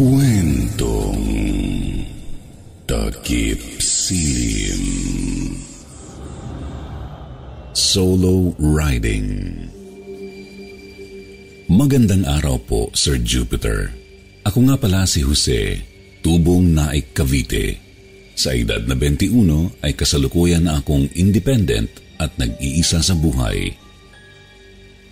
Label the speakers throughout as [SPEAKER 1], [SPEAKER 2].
[SPEAKER 1] Kwentong Takip Silim Solo Riding Magandang araw po, Sir Jupiter. Ako nga pala si Jose, tubong naik Cavite. Sa edad na 21 ay kasalukuyan na akong independent at nag-iisa sa buhay.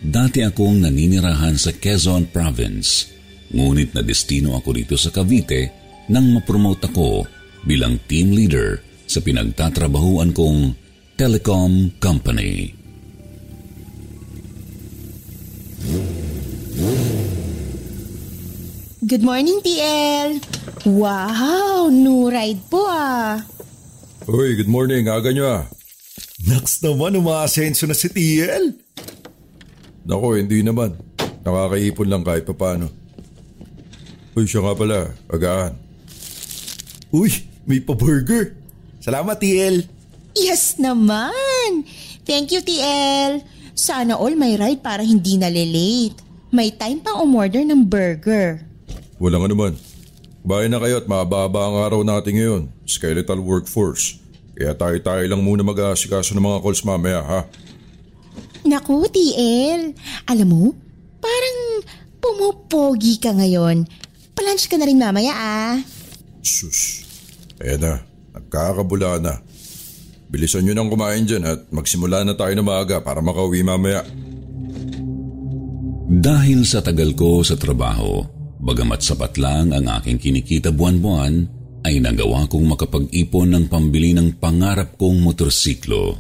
[SPEAKER 1] Dati akong naninirahan sa Quezon Province Ngunit na destino ako dito sa Cavite nang mapromote ako bilang team leader sa pinagtatrabahuan kong telecom company.
[SPEAKER 2] Good morning, TL! Wow! New ride po ah!
[SPEAKER 3] Uy, good morning. Aga nyo ah. Naks naman, umaasenso na si TL. Nako, hindi naman. Nakakaipon lang kahit papano. Uy, siya nga pala. Agaan. Uy, may pa-burger. Salamat, TL.
[SPEAKER 2] Yes naman! Thank you, TL! Sana all may ride para hindi nalilate. May time pang umorder ng burger.
[SPEAKER 3] Walang anuman. Bahay na kayo at mahaba ang araw natin ngayon. Skeletal workforce. Kaya tayo-tayo lang muna mag-aasikaso ng mga calls mamaya, ha?
[SPEAKER 2] Naku, TL. Alam mo, parang pumupogi ka ngayon. Palunch ka na rin mamaya ah.
[SPEAKER 3] Sus. Ayan na, nagkakabula na. Bilisan nyo nang kumain dyan at magsimula na tayo na maaga para makauwi mamaya.
[SPEAKER 1] Dahil sa tagal ko sa trabaho, bagamat sapat lang ang aking kinikita buwan-buwan, ay nagawa kong makapag-ipon ng pambili ng pangarap kong motorsiklo.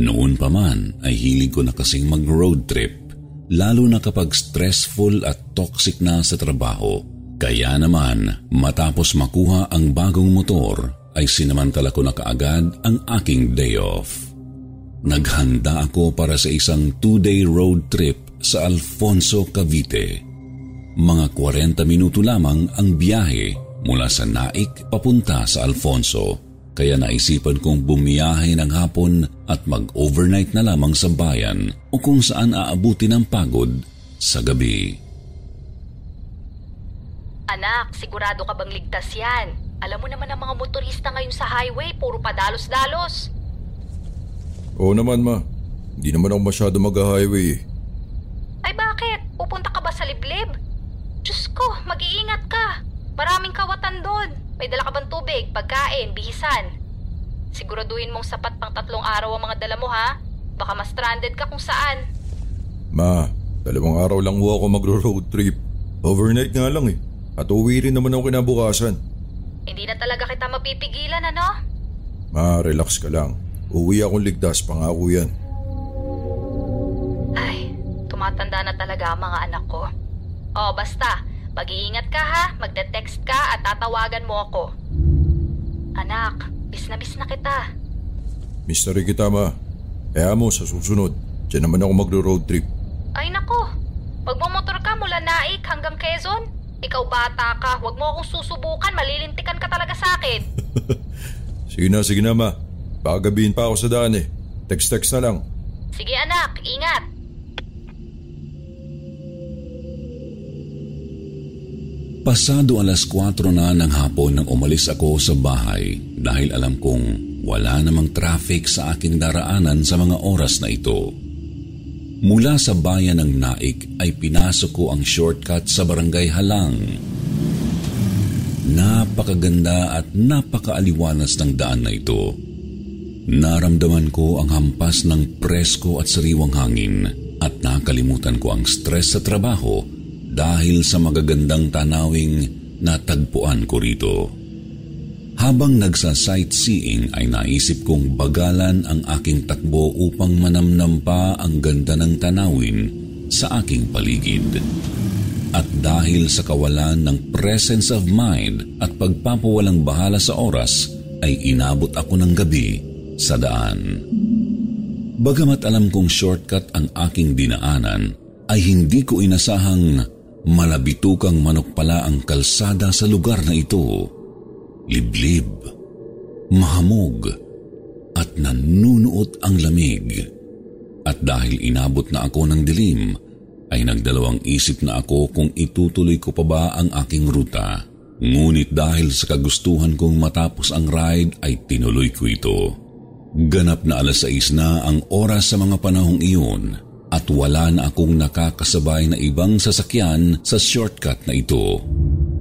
[SPEAKER 1] Noon pa man ay hilig ko na kasing mag-road trip, lalo na kapag stressful at toxic na sa trabaho. Kaya naman, matapos makuha ang bagong motor, ay sinamantala ko na kaagad ang aking day off. Naghanda ako para sa isang two-day road trip sa Alfonso, Cavite. Mga 40 minuto lamang ang biyahe mula sa Naik papunta sa Alfonso, kaya naisipan kong bumiyahe ng hapon at mag-overnight na lamang sa bayan o kung saan aabuti ng pagod sa gabi.
[SPEAKER 4] Anak, sigurado ka bang ligtas yan? Alam mo naman ang mga motorista ngayon sa highway, puro padalos-dalos.
[SPEAKER 3] Oo naman ma. Hindi naman ako masyado mag-highway eh.
[SPEAKER 4] Ay bakit? Pupunta ka ba sa liblib? Diyos ko, mag-iingat ka. Maraming kawatan doon. May dala ka bang tubig, pagkain, bihisan? Siguraduhin mong sapat pang tatlong araw ang mga dala mo ha. Baka mas stranded ka kung saan.
[SPEAKER 3] Ma, dalawang araw lang mo ako magro-road trip. Overnight nga lang eh. At uwi rin naman ako kinabukasan.
[SPEAKER 4] Hindi na talaga kita mapipigilan, ano?
[SPEAKER 3] Ma, relax ka lang. Uwi akong ligtas, pangako yan.
[SPEAKER 4] Ay, tumatanda na talaga ang mga anak ko. Oh, basta, mag-iingat ka ha, magde-text ka at tatawagan mo ako. Anak, bis na bis na kita.
[SPEAKER 3] Miss na rin kita, ma. Kaya mo, sa susunod, dyan naman ako magro-road trip.
[SPEAKER 4] Ay nako, magmamotor ka mula Naik hanggang Quezon? Ikaw bata ka, huwag mo akong susubukan, malilintikan ka talaga sa akin.
[SPEAKER 3] sige na, sige na ma. Baka pa ako sa daan eh. Text-text na lang.
[SPEAKER 4] Sige anak, ingat.
[SPEAKER 1] Pasado alas 4 na ng hapon nang umalis ako sa bahay dahil alam kong wala namang traffic sa aking daraanan sa mga oras na ito. Mula sa bayan ng Naik ay pinasok ko ang shortcut sa barangay Halang. Napakaganda at napakaaliwanas ng daan na ito. Naramdaman ko ang hampas ng presko at sariwang hangin at nakalimutan ko ang stress sa trabaho dahil sa magagandang tanawing natagpuan ko rito. Habang nagsa-sightseeing ay naisip kong bagalan ang aking takbo upang manamnam pa ang ganda ng tanawin sa aking paligid. At dahil sa kawalan ng presence of mind at pagpapawalang bahala sa oras, ay inabot ako ng gabi sa daan. Bagamat alam kong shortcut ang aking dinaanan, ay hindi ko inasahang malabitukang manok pala ang kalsada sa lugar na ito liblib, mahamog, at nanunuot ang lamig. At dahil inabot na ako ng dilim, ay nagdalawang isip na ako kung itutuloy ko pa ba ang aking ruta. Ngunit dahil sa kagustuhan kong matapos ang ride ay tinuloy ko ito. Ganap na alas 6 na ang oras sa mga panahong iyon at wala na akong nakakasabay na ibang sasakyan sa shortcut na ito.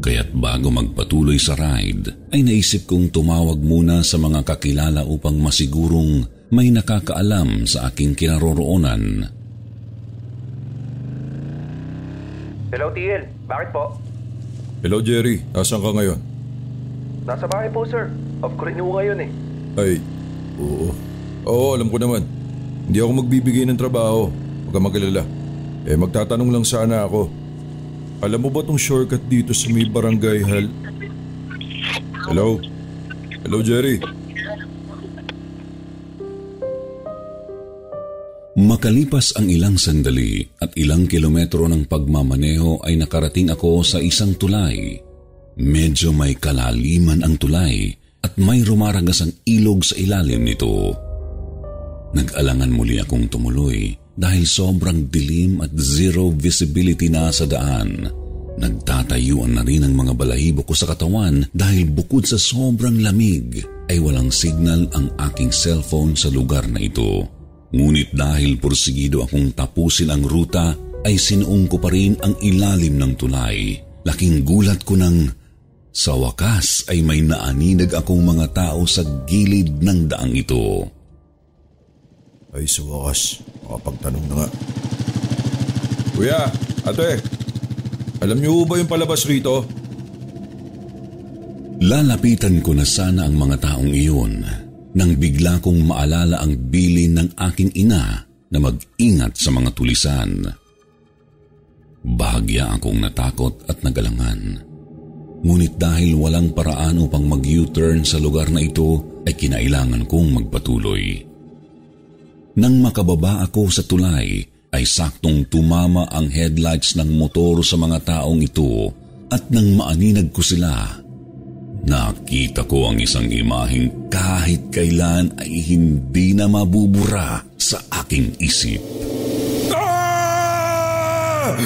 [SPEAKER 1] Kaya't bago magpatuloy sa ride, ay naisip kong tumawag muna sa mga kakilala upang masigurong may nakakaalam sa aking kinaroroonan.
[SPEAKER 5] Hello, TL. Bakit po?
[SPEAKER 3] Hello Jerry, asan ka ngayon?
[SPEAKER 5] Nasa bahay po, sir. Off ko rin ngayon eh.
[SPEAKER 3] Ay, oo. Oo, alam ko naman. Hindi ako magbibigay ng trabaho. Huwag ka magalala. Eh, magtatanong lang sana ako. Alam mo ba tong shortcut dito sa may barangay hal... Hello? Hello, Jerry?
[SPEAKER 1] Makalipas ang ilang sandali at ilang kilometro ng pagmamaneho ay nakarating ako sa isang tulay. Medyo may kalaliman ang tulay at may rumaragasang ilog sa ilalim nito. Nag-alangan muli akong tumuloy dahil sobrang dilim at zero visibility na sa daan. Nagtatayuan na rin ang mga balahibo ko sa katawan dahil bukod sa sobrang lamig ay walang signal ang aking cellphone sa lugar na ito. Ngunit dahil porsigido akong tapusin ang ruta ay sinuong ko pa rin ang ilalim ng tulay. Laking gulat ko nang sa wakas ay may naaninag akong mga tao sa gilid ng daang ito.
[SPEAKER 3] Ay, sa wakas. Makapagtanong na nga. Kuya, ate, alam niyo ba yung palabas rito?
[SPEAKER 1] Lalapitan ko na sana ang mga taong iyon nang bigla kong maalala ang bilin ng aking ina na mag-ingat sa mga tulisan. Bahagya akong natakot at nagalangan. Ngunit dahil walang paraan upang mag-U-turn sa lugar na ito, ay kinailangan kong magpatuloy. Nang makababa ako sa tulay, ay saktong tumama ang headlights ng motor sa mga taong ito at nang maaninag ko sila, nakita ko ang isang imaheng kahit kailan ay hindi na mabubura sa aking isip.
[SPEAKER 3] Ah!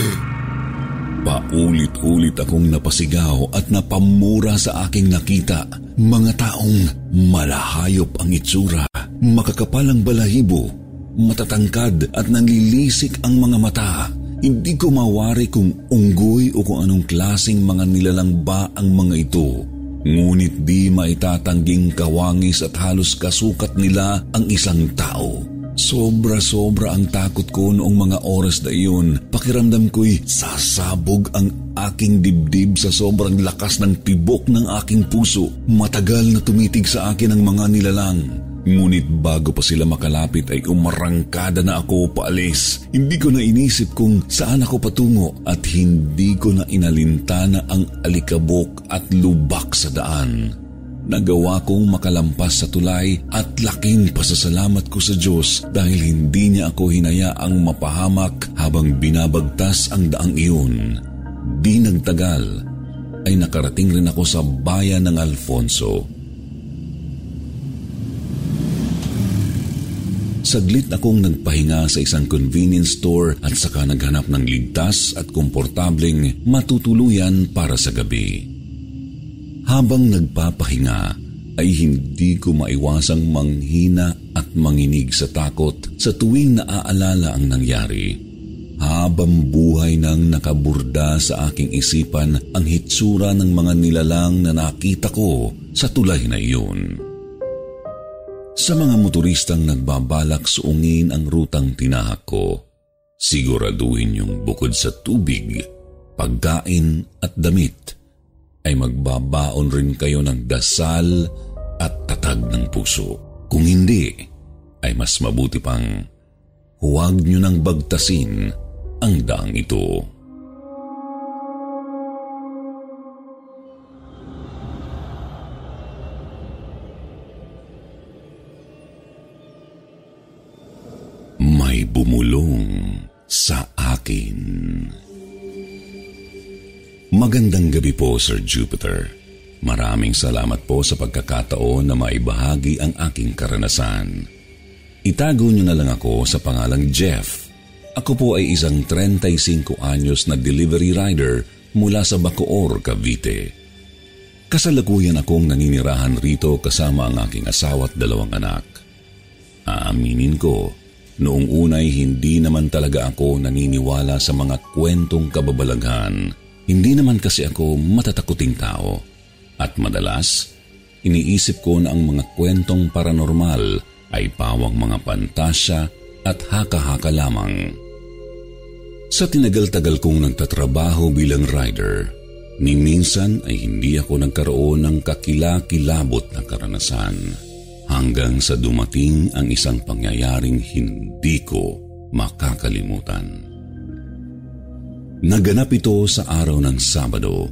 [SPEAKER 1] Paulit-ulit akong napasigaw at napamura sa aking nakita. Mga taong malahayop ang itsura, makakapal ang balahibo, matatangkad at nanlilisik ang mga mata. Hindi ko mawari kung unggoy o kung anong klasing mga nilalang ba ang mga ito. Ngunit di maitatangging kawangis at halos kasukat nila ang isang tao. Sobra-sobra ang takot ko noong mga oras na iyon. Pakiramdam ko'y sasabog ang aking dibdib sa sobrang lakas ng tibok ng aking puso. Matagal na tumitig sa akin ang mga nilalang. Ngunit bago pa sila makalapit ay umarangkada na ako paalis. Hindi ko na inisip kung saan ako patungo at hindi ko na inalintana ang alikabok at lubak sa daan. Nagawa kong makalampas sa tulay at laking pasasalamat ko sa Diyos dahil hindi niya ako hinayaang mapahamak habang binabagtas ang daang iyon. Di nagtagal ay nakarating rin ako sa bayan ng Alfonso. Saglit akong nagpahinga sa isang convenience store at saka naghanap ng ligtas at komportableng matutuluyan para sa gabi. Habang nagpapahinga ay hindi ko maiwasang manghina at manginig sa takot sa tuwing naaalala ang nangyari. Habang buhay nang nakaburda sa aking isipan ang hitsura ng mga nilalang na nakita ko sa tulay na iyon. Sa mga motoristang nagbabalak suungin ang rutang tinahak ko, siguraduhin yung bukod sa tubig, pagkain at damit, ay magbabaon rin kayo ng dasal at tatag ng puso. Kung hindi, ay mas mabuti pang huwag nyo nang bagtasin ang daang ito. Magandang gabi po, Sir Jupiter. Maraming salamat po sa pagkakataon na maibahagi ang aking karanasan. Itago niyo na lang ako sa pangalang Jeff. Ako po ay isang 35 anyos na delivery rider mula sa Bacoor, Cavite. Kasalukuyan akong naninirahan rito kasama ang aking asawa at dalawang anak. Aaminin ko, Noong unay hindi naman talaga ako naniniwala sa mga kwentong kababalaghan. Hindi naman kasi ako matatakuting tao. At madalas, iniisip ko na ang mga kwentong paranormal ay pawang mga pantasya at haka-haka lamang. Sa tinagal-tagal kong nagtatrabaho bilang rider, ni minsan ay hindi ako nagkaroon ng kakilakilabot na karanasan hanggang sa dumating ang isang pangyayaring hindi ko makakalimutan. Naganap ito sa araw ng Sabado.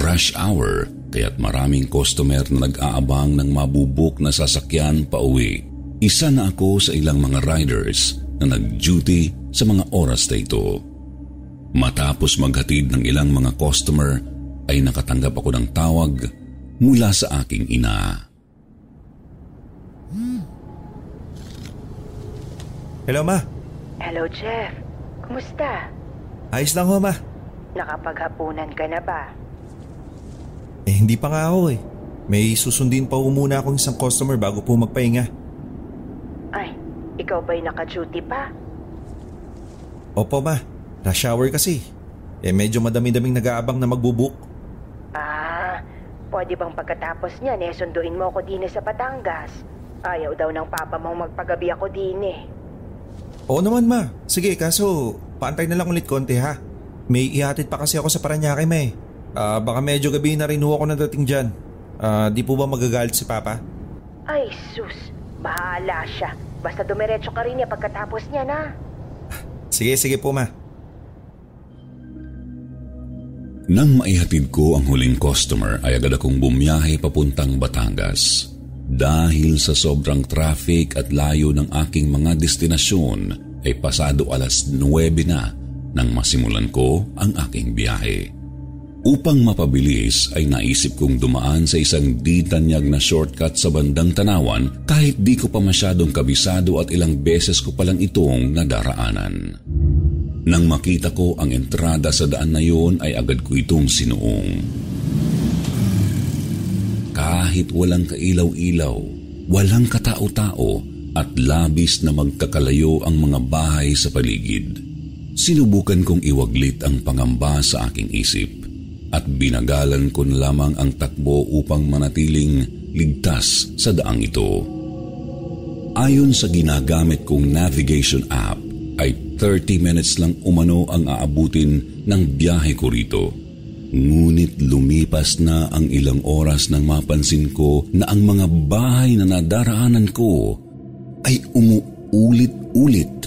[SPEAKER 1] Rush hour, kaya't maraming customer na nag-aabang ng mabubuk na sasakyan pa uwi. Isa na ako sa ilang mga riders na nag-duty sa mga oras na ito. Matapos maghatid ng ilang mga customer, ay nakatanggap ako ng tawag mula sa aking ina.
[SPEAKER 6] Hello, Ma.
[SPEAKER 7] Hello, Jeff. Kumusta?
[SPEAKER 6] Ayos lang ho, Ma.
[SPEAKER 7] Nakapaghapunan ka na ba?
[SPEAKER 6] Eh, hindi pa nga ako eh. May susundin pa muna akong isang customer bago po magpahinga.
[SPEAKER 7] Ay, ikaw ba'y naka-duty pa?
[SPEAKER 6] Opo, Ma. Rush hour kasi. Eh, medyo madami-daming nag-aabang na magbubuk.
[SPEAKER 7] Ah, pwede bang pagkatapos niyan eh sunduin mo ako din sa Batangas? Ayaw daw ng papa mong magpagabi ako din eh.
[SPEAKER 6] Oo naman ma. Sige kaso paantay na lang ulit konti ha. May ihatid pa kasi ako sa Paranaque ma eh. Uh, baka medyo gabi na rin ako nadating dyan. Uh, di po ba magagalit si Papa?
[SPEAKER 7] Ay sus, bahala siya. Basta dumiretso ka rin niya pagkatapos niya na.
[SPEAKER 6] Sige, sige po ma.
[SPEAKER 1] Nang maihatid ko ang huling customer ay agad akong bumiyahe papuntang Batangas. Dahil sa sobrang traffic at layo ng aking mga destinasyon ay pasado alas 9 na nang masimulan ko ang aking biyahe. Upang mapabilis ay naisip kong dumaan sa isang di tanyag na shortcut sa bandang tanawan kahit di ko pa masyadong kabisado at ilang beses ko palang itong nadaraanan. Nang makita ko ang entrada sa daan na yun ay agad ko itong sinuong. Kahit walang kailaw-ilaw, walang katao-tao at labis na magkakalayo ang mga bahay sa paligid. Sinubukan kong iwaglit ang pangamba sa aking isip at binagalan ko na lamang ang takbo upang manatiling ligtas sa daang ito. Ayon sa ginagamit kong navigation app, ay 30 minutes lang umano ang aabutin ng biyahe ko rito. Ngunit lumipas na ang ilang oras nang mapansin ko na ang mga bahay na nadaraanan ko ay umuulit-ulit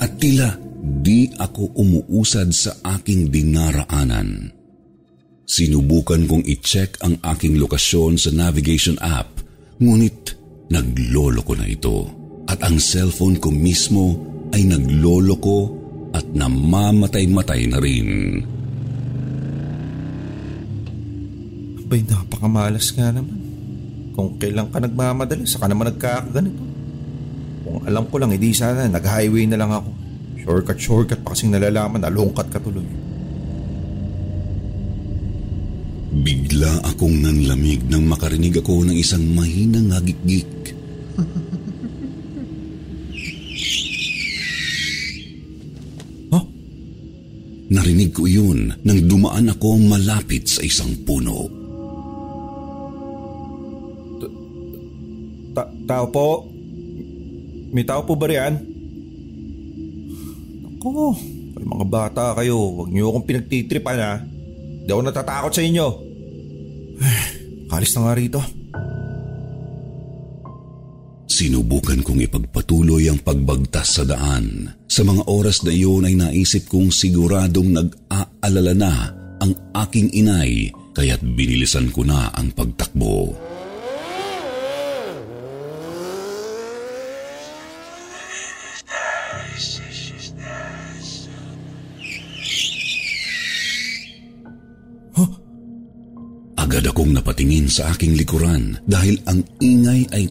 [SPEAKER 1] at tila di ako umuusad sa aking dinaraanan. Sinubukan kong i-check ang aking lokasyon sa navigation app, ngunit nagloloko na ito. At ang cellphone ko mismo ay nagloloko at namamatay-matay na rin.
[SPEAKER 6] Abay, napakamalas nga naman. Kung kailan ka nagmamadali, saka naman nagkakaganito. Kung alam ko lang, edi sana nag-highway na lang ako. Shortcut, shortcut pa kasing nalalaman, alungkat ka tuloy.
[SPEAKER 1] Bigla akong nanlamig nang makarinig ako ng isang mahinang hagikgik.
[SPEAKER 6] Huh?
[SPEAKER 1] Narinig ko yun nang dumaan ako malapit sa isang puno.
[SPEAKER 6] Tao po? May tao po ba riyan? Ako, ay mga bata kayo, huwag niyo akong pinagtitripan ha. Hindi ako natatakot sa inyo. Kalis na nga rito.
[SPEAKER 1] Sinubukan kong ipagpatuloy ang pagbagtas sa daan. Sa mga oras na iyon ay naisip kong siguradong nag-aalala na ang aking inay kaya't binilisan ko na ang pagtakbo. Agad akong napatingin sa aking likuran dahil ang ingay ay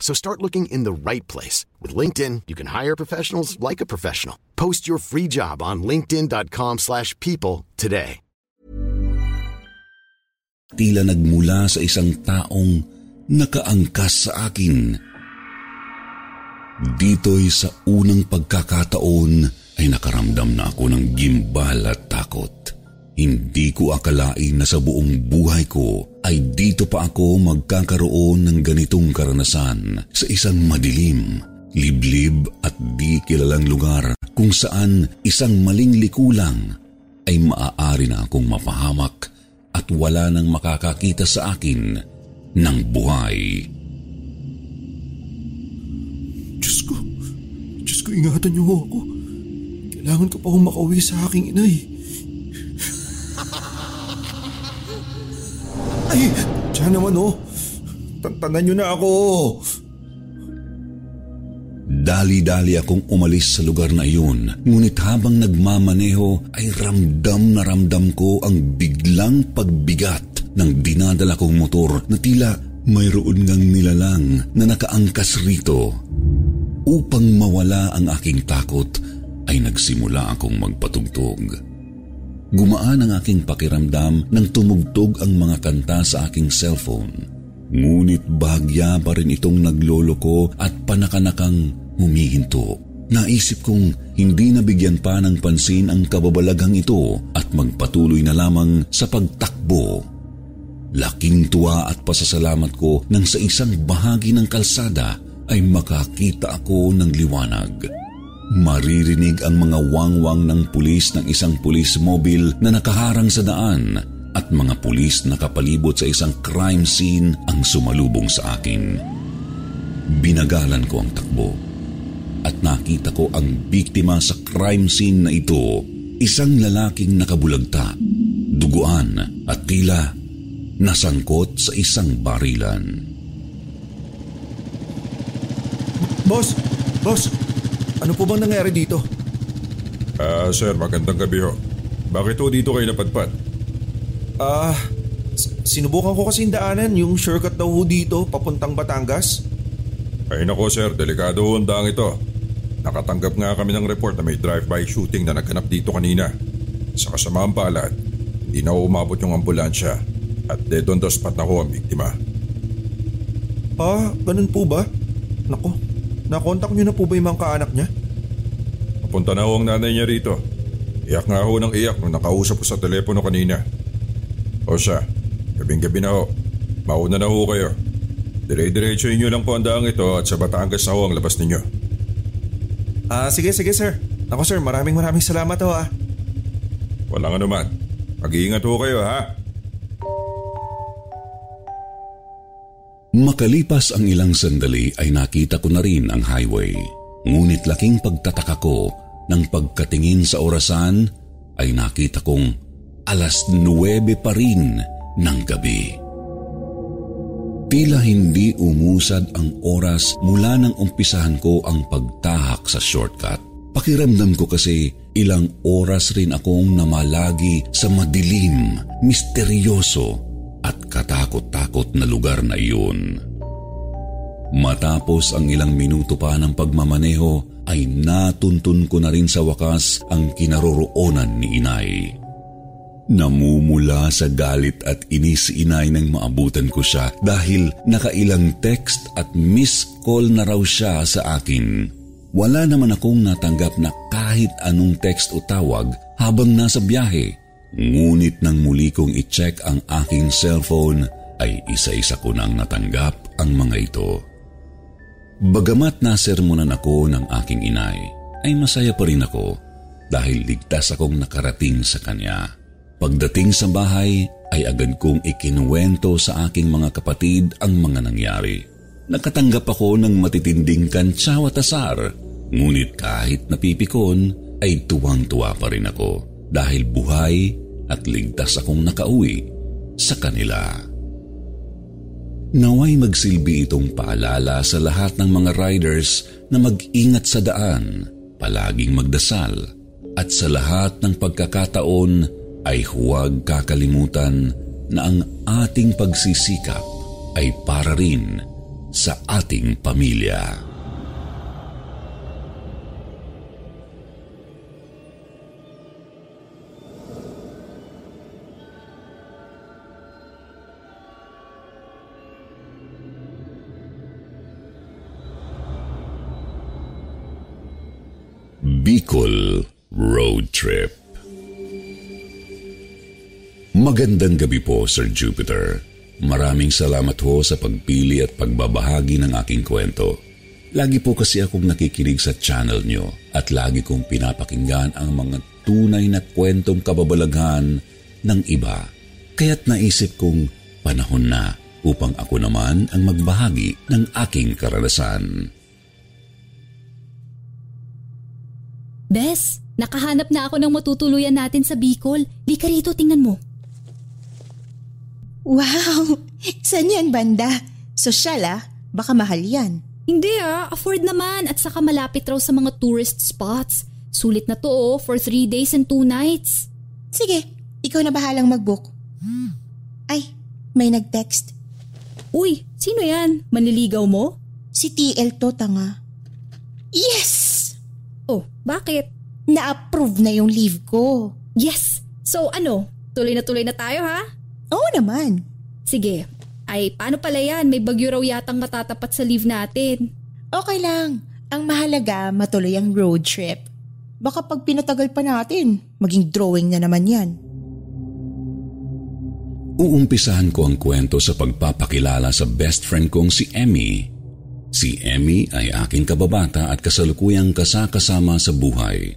[SPEAKER 8] So start looking in the right place. With LinkedIn, you can hire professionals like a professional. Post your free job on linkedin.com slash people today.
[SPEAKER 1] tila nagmula sa isang taong nakaangkas sa akin. Dito'y sa unang pagkakataon ay nakaramdam na ako ng gimbal at takot. Hindi ko akalain na sa buong buhay ko ay dito pa ako magkakaroon ng ganitong karanasan sa isang madilim, liblib at di kilalang lugar kung saan isang maling likulang ay maaari na akong mapahamak at wala nang makakakita sa akin ng buhay.
[SPEAKER 6] Diyos ko, Diyos ko ingatan niyo ako. Kailangan ko pa akong makauwi sa aking inay. Ay, dyan naman oh. Tantanan niyo na ako.
[SPEAKER 1] Dali-dali akong umalis sa lugar na iyon, ngunit habang nagmamaneho ay ramdam na ramdam ko ang biglang pagbigat ng dinadala kong motor na tila mayroon ngang nilalang na nakaangkas rito. Upang mawala ang aking takot ay nagsimula akong magpatugtog. Gumaan ang aking pakiramdam nang tumugtog ang mga kanta sa aking cellphone. Ngunit bahagya pa rin itong nagloloko at panakanakang humihinto. Naisip kong hindi nabigyan pa ng pansin ang kababalaghang ito at magpatuloy na lamang sa pagtakbo. Laking tuwa at pasasalamat ko nang sa isang bahagi ng kalsada ay makakita ako ng liwanag. Maririnig ang mga wangwang ng pulis ng isang pulis mobile na nakaharang sa daan at mga pulis na kapalibot sa isang crime scene ang sumalubong sa akin. Binagalan ko ang takbo at nakita ko ang biktima sa crime scene na ito, isang lalaking nakabulagta, duguan at tila nasangkot sa isang barilan.
[SPEAKER 6] Boss! Boss! Ano po bang nangyari dito?
[SPEAKER 3] Ah, sir, magandang gabi ho. Bakit ho dito kayo napadpad?
[SPEAKER 6] Ah, sinubukan ko kasi daanan yung shortcut daw ho dito papuntang Batangas.
[SPEAKER 3] Ay nako sir, delikado ho ang daang ito. Nakatanggap nga kami ng report na may drive-by shooting na nagganap dito kanina. Sa kasamaang palad, hindi na umabot yung ambulansya at dead on the spot na ho ang biktima.
[SPEAKER 6] Ah, ganun po ba? Nako, nakontak niyo na po ba yung mga kaanak niya?
[SPEAKER 3] Papunta na ho ang nanay niya rito. Iyak nga ho ng iyak nung nakausap ko sa telepono kanina. O siya, gabing-gabi na ho. Mauna na ho kayo. Dire-diretso inyo lang po ang daang ito at sa Batangas na ho ang labas ninyo.
[SPEAKER 6] Ah, sige, sige sir. Ako sir, maraming maraming salamat ho ah.
[SPEAKER 3] Walang anuman. Mag-iingat ho kayo ha.
[SPEAKER 1] Makalipas ang ilang sandali ay nakita ko na rin ang highway. Ngunit laking pagtataka ko nang pagkatingin sa orasan ay nakita kong alas 9 pa rin ng gabi. Tila hindi umusad ang oras mula nang umpisahan ko ang pagtahak sa shortcut. Pakiramdam ko kasi ilang oras rin akong namalagi sa madilim, misteryoso at katakot-takot na lugar na iyon. Matapos ang ilang minuto pa ng pagmamaneho ay natuntun ko na rin sa wakas ang kinaroroonan ni inay. Namumula sa galit at inis inay nang maabutan ko siya dahil nakailang text at miss call na raw siya sa akin. Wala naman akong natanggap na kahit anong text o tawag habang nasa biyahe. Ngunit nang muli kong i-check ang aking cellphone ay isa-isa ko nang natanggap ang mga ito. Bagamat nasermonan ako ng aking inay, ay masaya pa rin ako dahil ligtas akong nakarating sa kanya. Pagdating sa bahay ay agad kong ikinuwento sa aking mga kapatid ang mga nangyari. Nakatanggap ako ng matitinding kantsaw at asar, ngunit kahit napipikon ay tuwang-tuwa pa rin ako dahil buhay at ligtas akong nakauwi sa kanila. Naway magsilbi itong paalala sa lahat ng mga riders na mag-ingat sa daan, palaging magdasal, at sa lahat ng pagkakataon ay huwag kakalimutan na ang ating pagsisikap ay para rin sa ating pamilya. Bicol Road Trip Magandang gabi po, Sir Jupiter. Maraming salamat ho sa pagpili at pagbabahagi ng aking kwento. Lagi po kasi akong nakikinig sa channel nyo at lagi kong pinapakinggan ang mga tunay na kwentong kababalaghan ng iba. Kaya't naisip kong panahon na upang ako naman ang magbahagi ng aking karanasan.
[SPEAKER 4] Bes, nakahanap na ako ng matutuluyan natin sa Bicol. Lika rito, tingnan mo.
[SPEAKER 2] Wow! Saan yan, banda? Sosyal ah. Baka mahal yan.
[SPEAKER 4] Hindi ah, afford naman at saka malapit raw sa mga tourist spots. Sulit na to oh, for three days and two nights.
[SPEAKER 2] Sige, ikaw na bahalang mag-book. Ay, may nag-text.
[SPEAKER 4] Uy, sino yan? Manliligaw mo?
[SPEAKER 2] Si TL to, tanga. Yes!
[SPEAKER 4] Bakit?
[SPEAKER 2] Na-approve na yung leave ko.
[SPEAKER 4] Yes! So ano, tuloy na tuloy na tayo ha?
[SPEAKER 2] Oo naman.
[SPEAKER 4] Sige. Ay, paano pala yan? May bagyo raw yatang matatapat sa leave natin.
[SPEAKER 2] Okay lang. Ang mahalaga, matuloy ang road trip. Baka pag pinatagal pa natin, maging drawing na naman yan.
[SPEAKER 1] Uumpisahan ko ang kwento sa pagpapakilala sa best friend kong si Emmy Si Emmy ay aking kababata at kasalukuyang kasakasama sa buhay.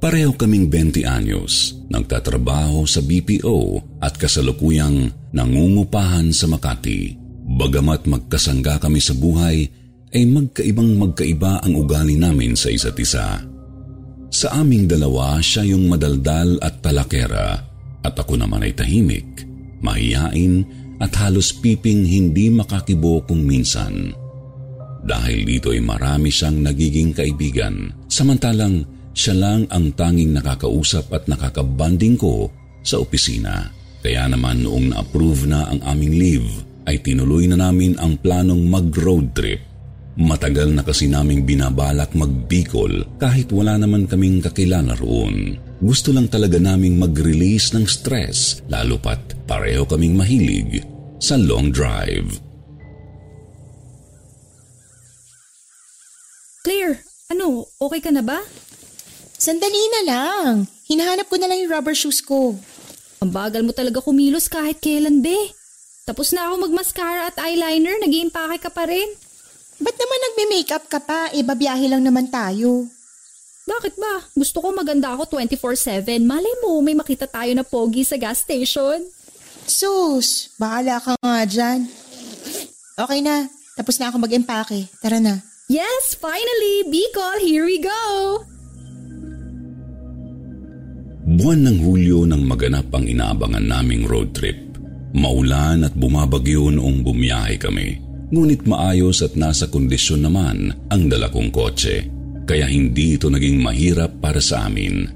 [SPEAKER 1] Pareho kaming 20 anyos, nagtatrabaho sa BPO at kasalukuyang nangungupahan sa Makati. Bagamat magkasangga kami sa buhay, ay magkaibang magkaiba ang ugali namin sa isa't isa. Sa aming dalawa, siya yung madaldal at talakera at ako naman ay tahimik, mahiyain at halos piping hindi makakibo kung minsan. Dahil dito ay marami siyang nagiging kaibigan, samantalang siya lang ang tanging nakakausap at nakakabanding ko sa opisina. Kaya naman noong na-approve na ang aming leave, ay tinuloy na namin ang planong mag-road trip. Matagal na kasi naming binabalak mag-Bicol kahit wala naman kaming kakilala roon. Gusto lang talaga naming mag-release ng stress lalo pat pareho kaming mahilig sa long drive.
[SPEAKER 9] Claire, ano, okay ka na ba?
[SPEAKER 2] Sandali na lang. Hinahanap ko na lang yung rubber shoes ko.
[SPEAKER 9] Ang bagal mo talaga kumilos kahit kailan, be. Tapos na ako mag-mascara at eyeliner, nag ka pa rin.
[SPEAKER 2] Ba't naman nagme-makeup ka pa? E babiyahe lang naman tayo.
[SPEAKER 9] Bakit ba? Gusto ko maganda ako 24-7. Malay mo, may makita tayo na pogi sa gas station.
[SPEAKER 2] Sus, bahala ka nga dyan. Okay na, tapos na ako mag-empake. Tara na.
[SPEAKER 9] Yes, finally! Bicol, here we go!
[SPEAKER 1] Buwan ng Hulyo nang maganap ang inaabangan naming road trip. Maulan at bumabagyo noong bumiyahe kami. Ngunit maayos at nasa kondisyon naman ang dala kong kotse. Kaya hindi ito naging mahirap para sa amin.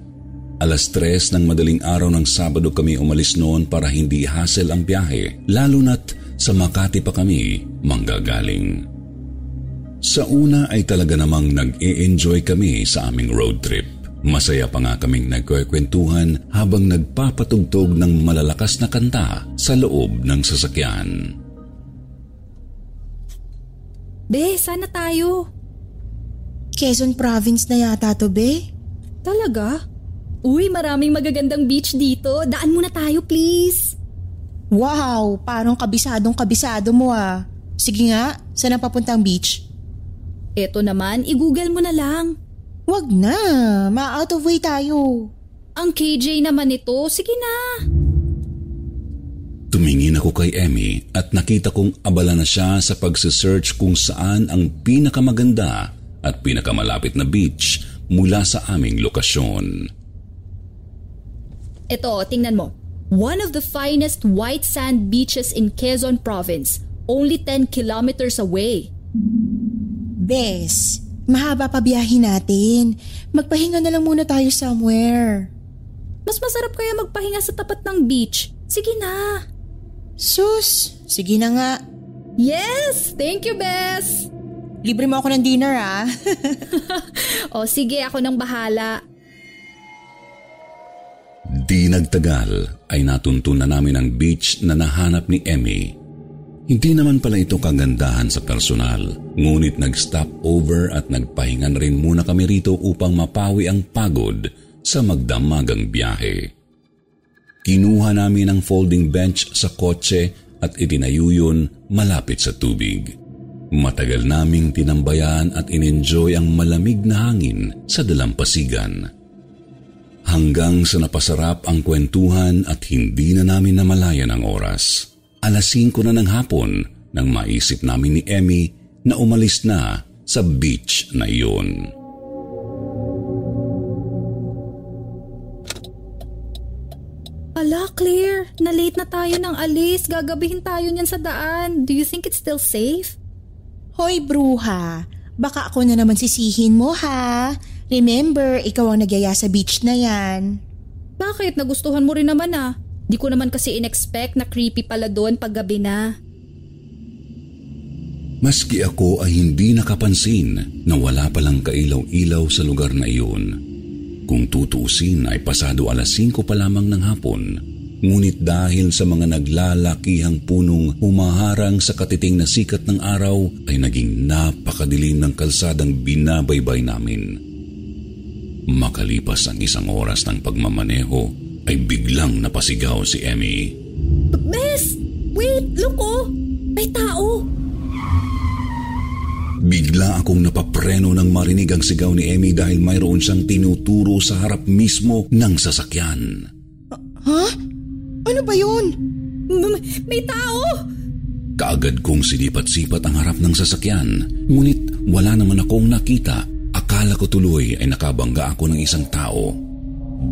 [SPEAKER 1] Alas tres ng madaling araw ng Sabado kami umalis noon para hindi hassle ang biyahe, lalo na't sa Makati pa kami manggagaling. Sa una ay talaga namang nag-e-enjoy kami sa aming road trip. Masaya pa nga kaming nagkwekwentuhan habang nagpapatugtog ng malalakas na kanta sa loob ng sasakyan.
[SPEAKER 9] Be, sana tayo.
[SPEAKER 2] Quezon Province na yata to, be.
[SPEAKER 9] Talaga? Uy, maraming magagandang beach dito. Daan muna tayo, please.
[SPEAKER 2] Wow, parang kabisadong kabisado mo ah. Sige nga, saan ang papuntang beach?
[SPEAKER 9] Eto naman, i-google mo na lang.
[SPEAKER 2] Wag na, ma-out of way tayo.
[SPEAKER 9] Ang KJ naman ito, sige na.
[SPEAKER 1] Tumingin ako kay Emmy at nakita kong abala na siya sa pagsisearch kung saan ang pinakamaganda at pinakamalapit na beach mula sa aming lokasyon.
[SPEAKER 9] Ito, tingnan mo. One of the finest white sand beaches in Quezon Province, only 10 kilometers away.
[SPEAKER 2] Bes, Mahaba pa biyahe natin. Magpahinga na lang muna tayo somewhere.
[SPEAKER 9] Mas masarap kaya magpahinga sa tapat ng beach. Sige na.
[SPEAKER 2] Sus, sige na nga.
[SPEAKER 9] Yes! Thank you, Bess!
[SPEAKER 2] Libre mo ako ng dinner ah.
[SPEAKER 9] o sige, ako nang bahala.
[SPEAKER 1] Di nagtagal ay natuntun na namin ang beach na nahanap ni Emmy hindi naman pala ito kagandahan sa personal, ngunit nag-stop over at nagpahingan rin muna kami rito upang mapawi ang pagod sa magdamagang biyahe. Kinuha namin ang folding bench sa kotse at itinayo yun malapit sa tubig. Matagal naming tinambayan at inenjoy ang malamig na hangin sa dalampasigan. Hanggang sa napasarap ang kwentuhan at hindi na namin namalayan ang oras alas 5 na ng hapon nang maisip namin ni Emmy na umalis na sa beach na iyon.
[SPEAKER 9] Ala, Claire, na-late na tayo ng alis. Gagabihin tayo niyan sa daan. Do you think it's still safe?
[SPEAKER 2] Hoy, bruha. Baka ako na naman sisihin mo, ha? Remember, ikaw ang nagyaya sa beach na yan.
[SPEAKER 9] Bakit? Nagustuhan mo rin naman ah. Di ko naman kasi in-expect na creepy pala doon pag gabi na.
[SPEAKER 1] Maski ako ay hindi nakapansin na wala palang kailaw-ilaw sa lugar na iyon. Kung tutuusin ay pasado alas 5 pa lamang ng hapon. Ngunit dahil sa mga naglalakihang punong humaharang sa katiting na sikat ng araw ay naging napakadilim ng kalsadang binabaybay namin. Makalipas ang isang oras ng pagmamaneho, ay biglang napasigaw si Emmy.
[SPEAKER 9] Bes! Wait! Look oh! May tao!
[SPEAKER 1] Bigla akong napapreno nang marinig ang sigaw ni Emmy dahil mayroon siyang tinuturo sa harap mismo ng sasakyan.
[SPEAKER 2] Ha? Ano ba yun?
[SPEAKER 9] M- may tao!
[SPEAKER 1] Kaagad kong sinipat-sipat ang harap ng sasakyan, ngunit wala naman akong nakita. Akala ko tuloy ay nakabangga ako ng isang tao.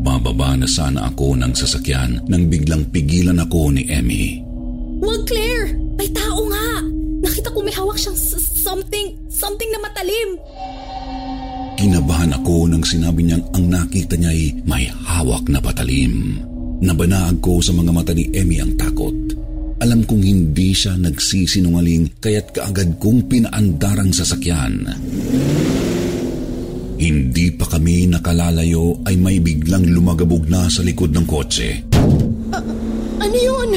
[SPEAKER 1] Bababa na sana ako ng sasakyan nang biglang pigilan ako ni Emmy.
[SPEAKER 9] Wag Claire! May tao nga! Nakita ko may hawak siyang something, something na matalim.
[SPEAKER 1] Kinabahan ako nang sinabi niyang ang nakita niya'y may hawak na patalim. Nabanaag ko sa mga mata ni Emmy ang takot. Alam kong hindi siya nagsisinungaling kaya't kaagad kong pinaandarang sasakyan. Hindi pa kami nakalalayo ay may biglang lumagabog na sa likod ng kotse.
[SPEAKER 2] Uh, ano yun?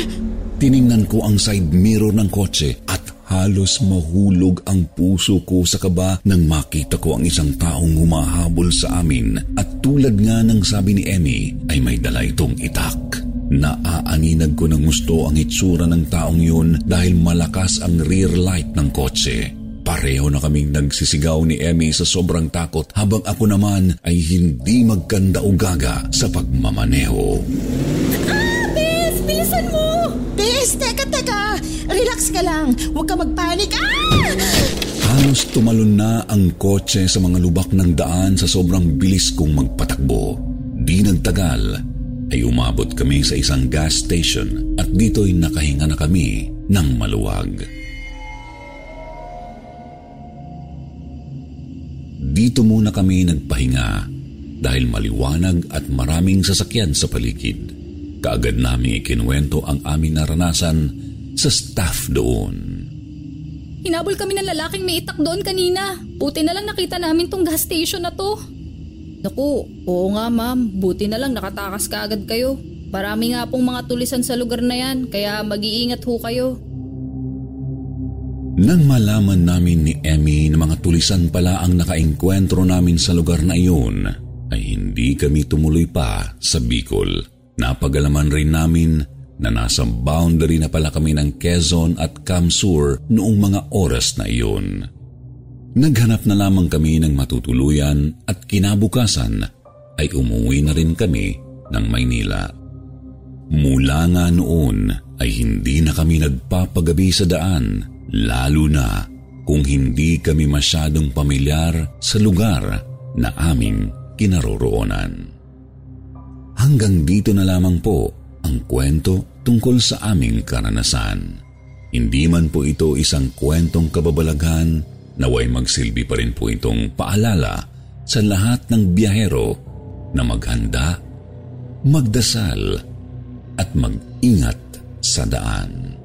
[SPEAKER 1] Tiningnan ko ang side mirror ng kotse at halos mahulog ang puso ko sa kaba nang makita ko ang isang taong humahabol sa amin at tulad nga ng sabi ni Emmy ay may dala itong itak. Naaaninag ko ng gusto ang itsura ng taong yun dahil malakas ang rear light ng kotse. Pareho na kaming nagsisigaw ni Emmy sa sobrang takot habang ako naman ay hindi magkanda o gaga sa pagmamaneho.
[SPEAKER 2] Ah, Bes! Bilisan mo! Bes, teka, teka! Relax ka lang! Huwag ka magpanik! Ah!
[SPEAKER 1] Halos tumalon na ang kotse sa mga lubak ng daan sa sobrang bilis kong magpatakbo. Di nagtagal ay umabot kami sa isang gas station at dito'y nakahinga na kami ng maluwag. Dito muna kami nagpahinga dahil maliwanag at maraming sasakyan sa paligid. Kaagad namin ikinuwento ang aming naranasan sa staff doon.
[SPEAKER 9] Hinabol kami ng lalaking may itak doon kanina. Buti na lang nakita namin tong gas station na to. Naku, oo nga ma'am. Buti na lang nakatakas ka agad kayo. Marami nga pong mga tulisan sa lugar na yan, kaya mag-iingat ho kayo.
[SPEAKER 1] Nang malaman namin ni Emmy na mga tulisan pala ang nakaengkwentro namin sa lugar na iyon, ay hindi kami tumuloy pa sa Bicol. Napagalaman rin namin na nasa boundary na pala kami ng Quezon at Camsur noong mga oras na iyon. Naghanap na lamang kami ng matutuluyan at kinabukasan ay umuwi na rin kami ng Maynila. Mula nga noon ay hindi na kami nagpapagabi sa daan lalo na kung hindi kami masyadong pamilyar sa lugar na aming kinaroroonan. Hanggang dito na lamang po ang kwento tungkol sa aming karanasan. Hindi man po ito isang kwentong kababalaghan, naway magsilbi pa rin po itong paalala sa lahat ng biyahero na maghanda, magdasal at mag-ingat sa daan.